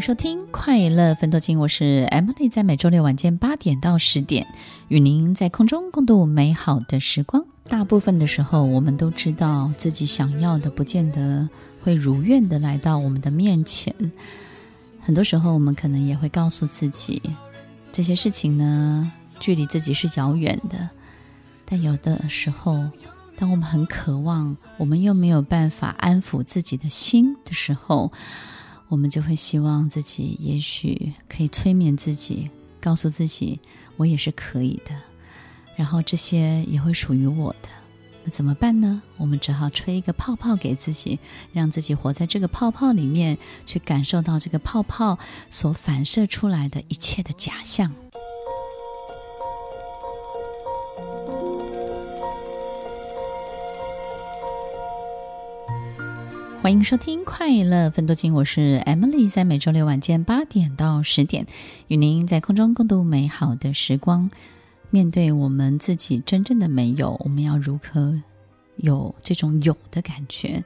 收听快乐分多金，我是 Emily，在每周六晚间八点到十点，与您在空中共度美好的时光。大部分的时候，我们都知道自己想要的，不见得会如愿的来到我们的面前。很多时候，我们可能也会告诉自己，这些事情呢，距离自己是遥远的。但有的时候，当我们很渴望，我们又没有办法安抚自己的心的时候，我们就会希望自己，也许可以催眠自己，告诉自己我也是可以的，然后这些也会属于我的。那怎么办呢？我们只好吹一个泡泡给自己，让自己活在这个泡泡里面，去感受到这个泡泡所反射出来的一切的假象。欢迎收听快乐分多金，我是 Emily，在每周六晚间八点到十点，与您在空中共度美好的时光。面对我们自己真正的没有，我们要如何有这种有的感觉？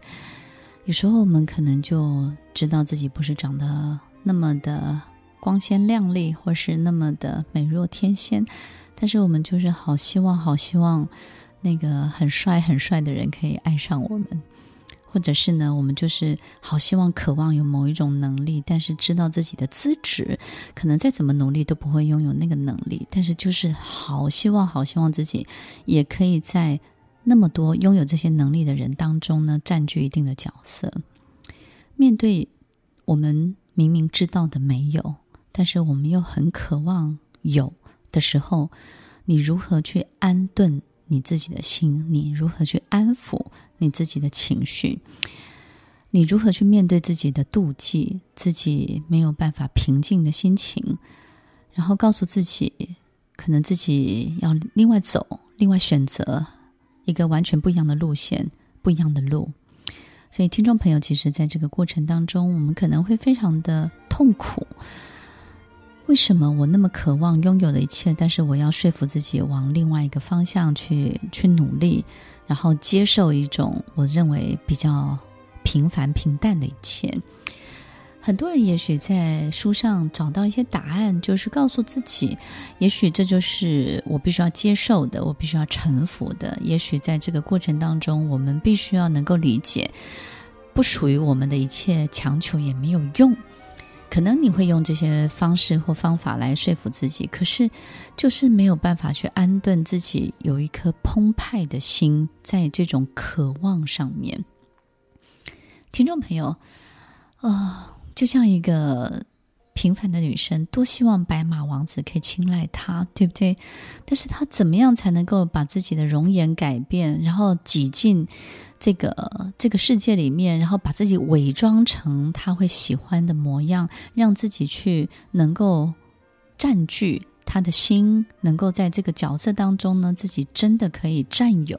有时候我们可能就知道自己不是长得那么的光鲜亮丽，或是那么的美若天仙，但是我们就是好希望，好希望那个很帅很帅的人可以爱上我们。或者是呢，我们就是好希望、渴望有某一种能力，但是知道自己的资质，可能再怎么努力都不会拥有那个能力。但是就是好希望、好希望自己也可以在那么多拥有这些能力的人当中呢，占据一定的角色。面对我们明明知道的没有，但是我们又很渴望有的时候，你如何去安顿？你自己的心，你如何去安抚你自己的情绪？你如何去面对自己的妒忌，自己没有办法平静的心情？然后告诉自己，可能自己要另外走，另外选择一个完全不一样的路线，不一样的路。所以，听众朋友，其实在这个过程当中，我们可能会非常的痛苦。为什么我那么渴望拥有的一切，但是我要说服自己往另外一个方向去去努力，然后接受一种我认为比较平凡平淡的一切？很多人也许在书上找到一些答案，就是告诉自己，也许这就是我必须要接受的，我必须要臣服的。也许在这个过程当中，我们必须要能够理解，不属于我们的一切，强求也没有用。可能你会用这些方式或方法来说服自己，可是就是没有办法去安顿自己，有一颗澎湃的心，在这种渴望上面。听众朋友，啊、呃，就像一个平凡的女生，多希望白马王子可以青睐她，对不对？但是她怎么样才能够把自己的容颜改变，然后挤进这个这个世界里面，然后把自己伪装成他会喜欢的模样，让自己去能够占据他的心，能够在这个角色当中呢，自己真的可以占有。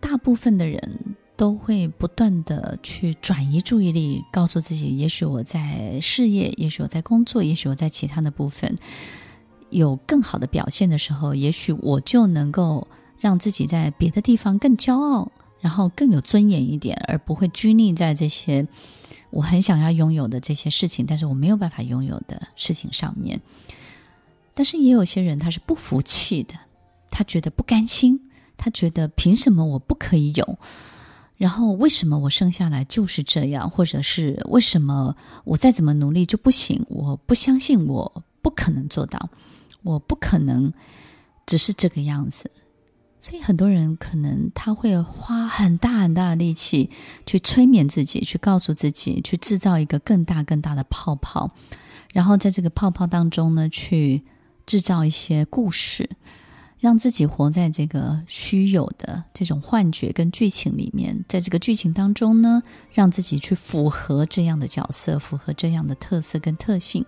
大部分的人都会不断的去转移注意力，告诉自己：也许我在事业，也许我在工作，也许我在其他的部分有更好的表现的时候，也许我就能够。让自己在别的地方更骄傲，然后更有尊严一点，而不会拘泥在这些我很想要拥有的这些事情，但是我没有办法拥有的事情上面。但是也有些人他是不服气的，他觉得不甘心，他觉得凭什么我不可以有？然后为什么我生下来就是这样？或者是为什么我再怎么努力就不行？我不相信，我不可能做到，我不可能只是这个样子。所以很多人可能他会花很大很大的力气去催眠自己，去告诉自己，去制造一个更大更大的泡泡，然后在这个泡泡当中呢，去制造一些故事，让自己活在这个虚有的这种幻觉跟剧情里面，在这个剧情当中呢，让自己去符合这样的角色，符合这样的特色跟特性。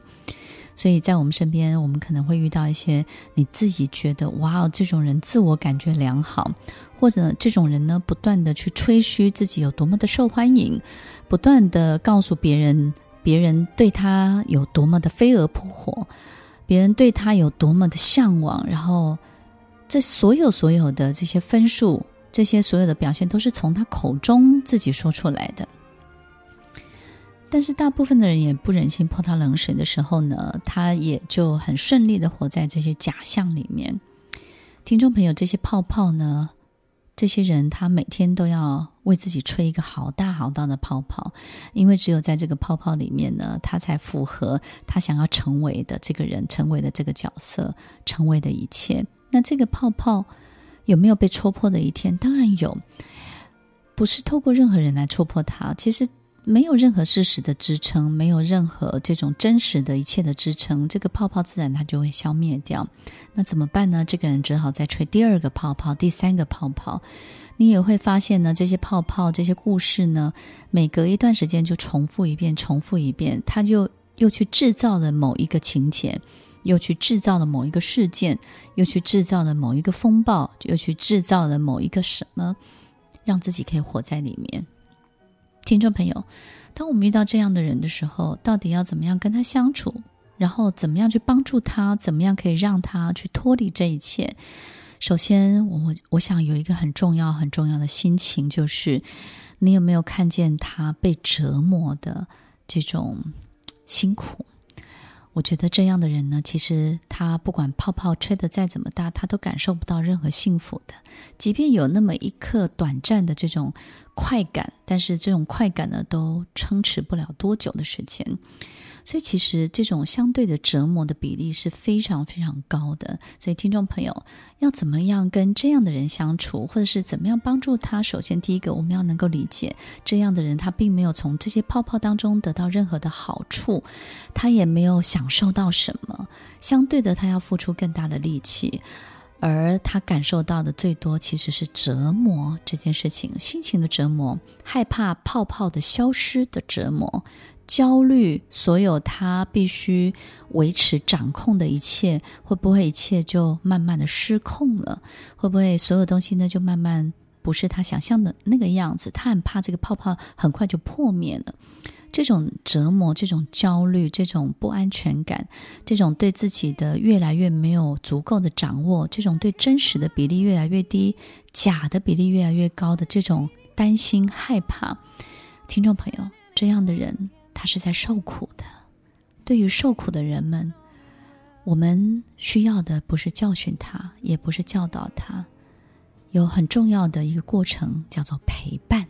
所以在我们身边，我们可能会遇到一些你自己觉得哇哦，这种人自我感觉良好，或者这种人呢，不断的去吹嘘自己有多么的受欢迎，不断的告诉别人，别人对他有多么的飞蛾扑火，别人对他有多么的向往，然后这所有所有的这些分数，这些所有的表现，都是从他口中自己说出来的。但是大部分的人也不忍心泼他冷水的时候呢，他也就很顺利的活在这些假象里面。听众朋友，这些泡泡呢，这些人他每天都要为自己吹一个好大好大的泡泡，因为只有在这个泡泡里面呢，他才符合他想要成为的这个人，成为的这个角色，成为的一切。那这个泡泡有没有被戳破的一天？当然有，不是透过任何人来戳破它，其实。没有任何事实的支撑，没有任何这种真实的一切的支撑，这个泡泡自然它就会消灭掉。那怎么办呢？这个人只好再吹第二个泡泡，第三个泡泡。你也会发现呢，这些泡泡、这些故事呢，每隔一段时间就重复一遍，重复一遍，他就又去制造了某一个情节，又去制造了某一个事件，又去制造了某一个风暴，又去制造了某一个什么，让自己可以活在里面。听众朋友，当我们遇到这样的人的时候，到底要怎么样跟他相处？然后怎么样去帮助他？怎么样可以让他去脱离这一切？首先，我我想有一个很重要、很重要的心情，就是你有没有看见他被折磨的这种辛苦？我觉得这样的人呢，其实他不管泡泡吹得再怎么大，他都感受不到任何幸福的。即便有那么一刻短暂的这种快感，但是这种快感呢，都撑持不了多久的时间。所以，其实这种相对的折磨的比例是非常非常高的。所以，听众朋友要怎么样跟这样的人相处，或者是怎么样帮助他？首先，第一个，我们要能够理解这样的人，他并没有从这些泡泡当中得到任何的好处，他也没有享受到什么。相对的，他要付出更大的力气，而他感受到的最多其实是折磨这件事情，心情的折磨，害怕泡泡的消失的折磨。焦虑，所有他必须维持掌控的一切，会不会一切就慢慢的失控了？会不会所有东西呢就慢慢不是他想象的那个样子？他很怕这个泡泡很快就破灭了。这种折磨，这种焦虑，这种不安全感，这种对自己的越来越没有足够的掌握，这种对真实的比例越来越低，假的比例越来越高的这种担心害怕，听众朋友，这样的人。他是在受苦的。对于受苦的人们，我们需要的不是教训他，也不是教导他，有很重要的一个过程叫做陪伴。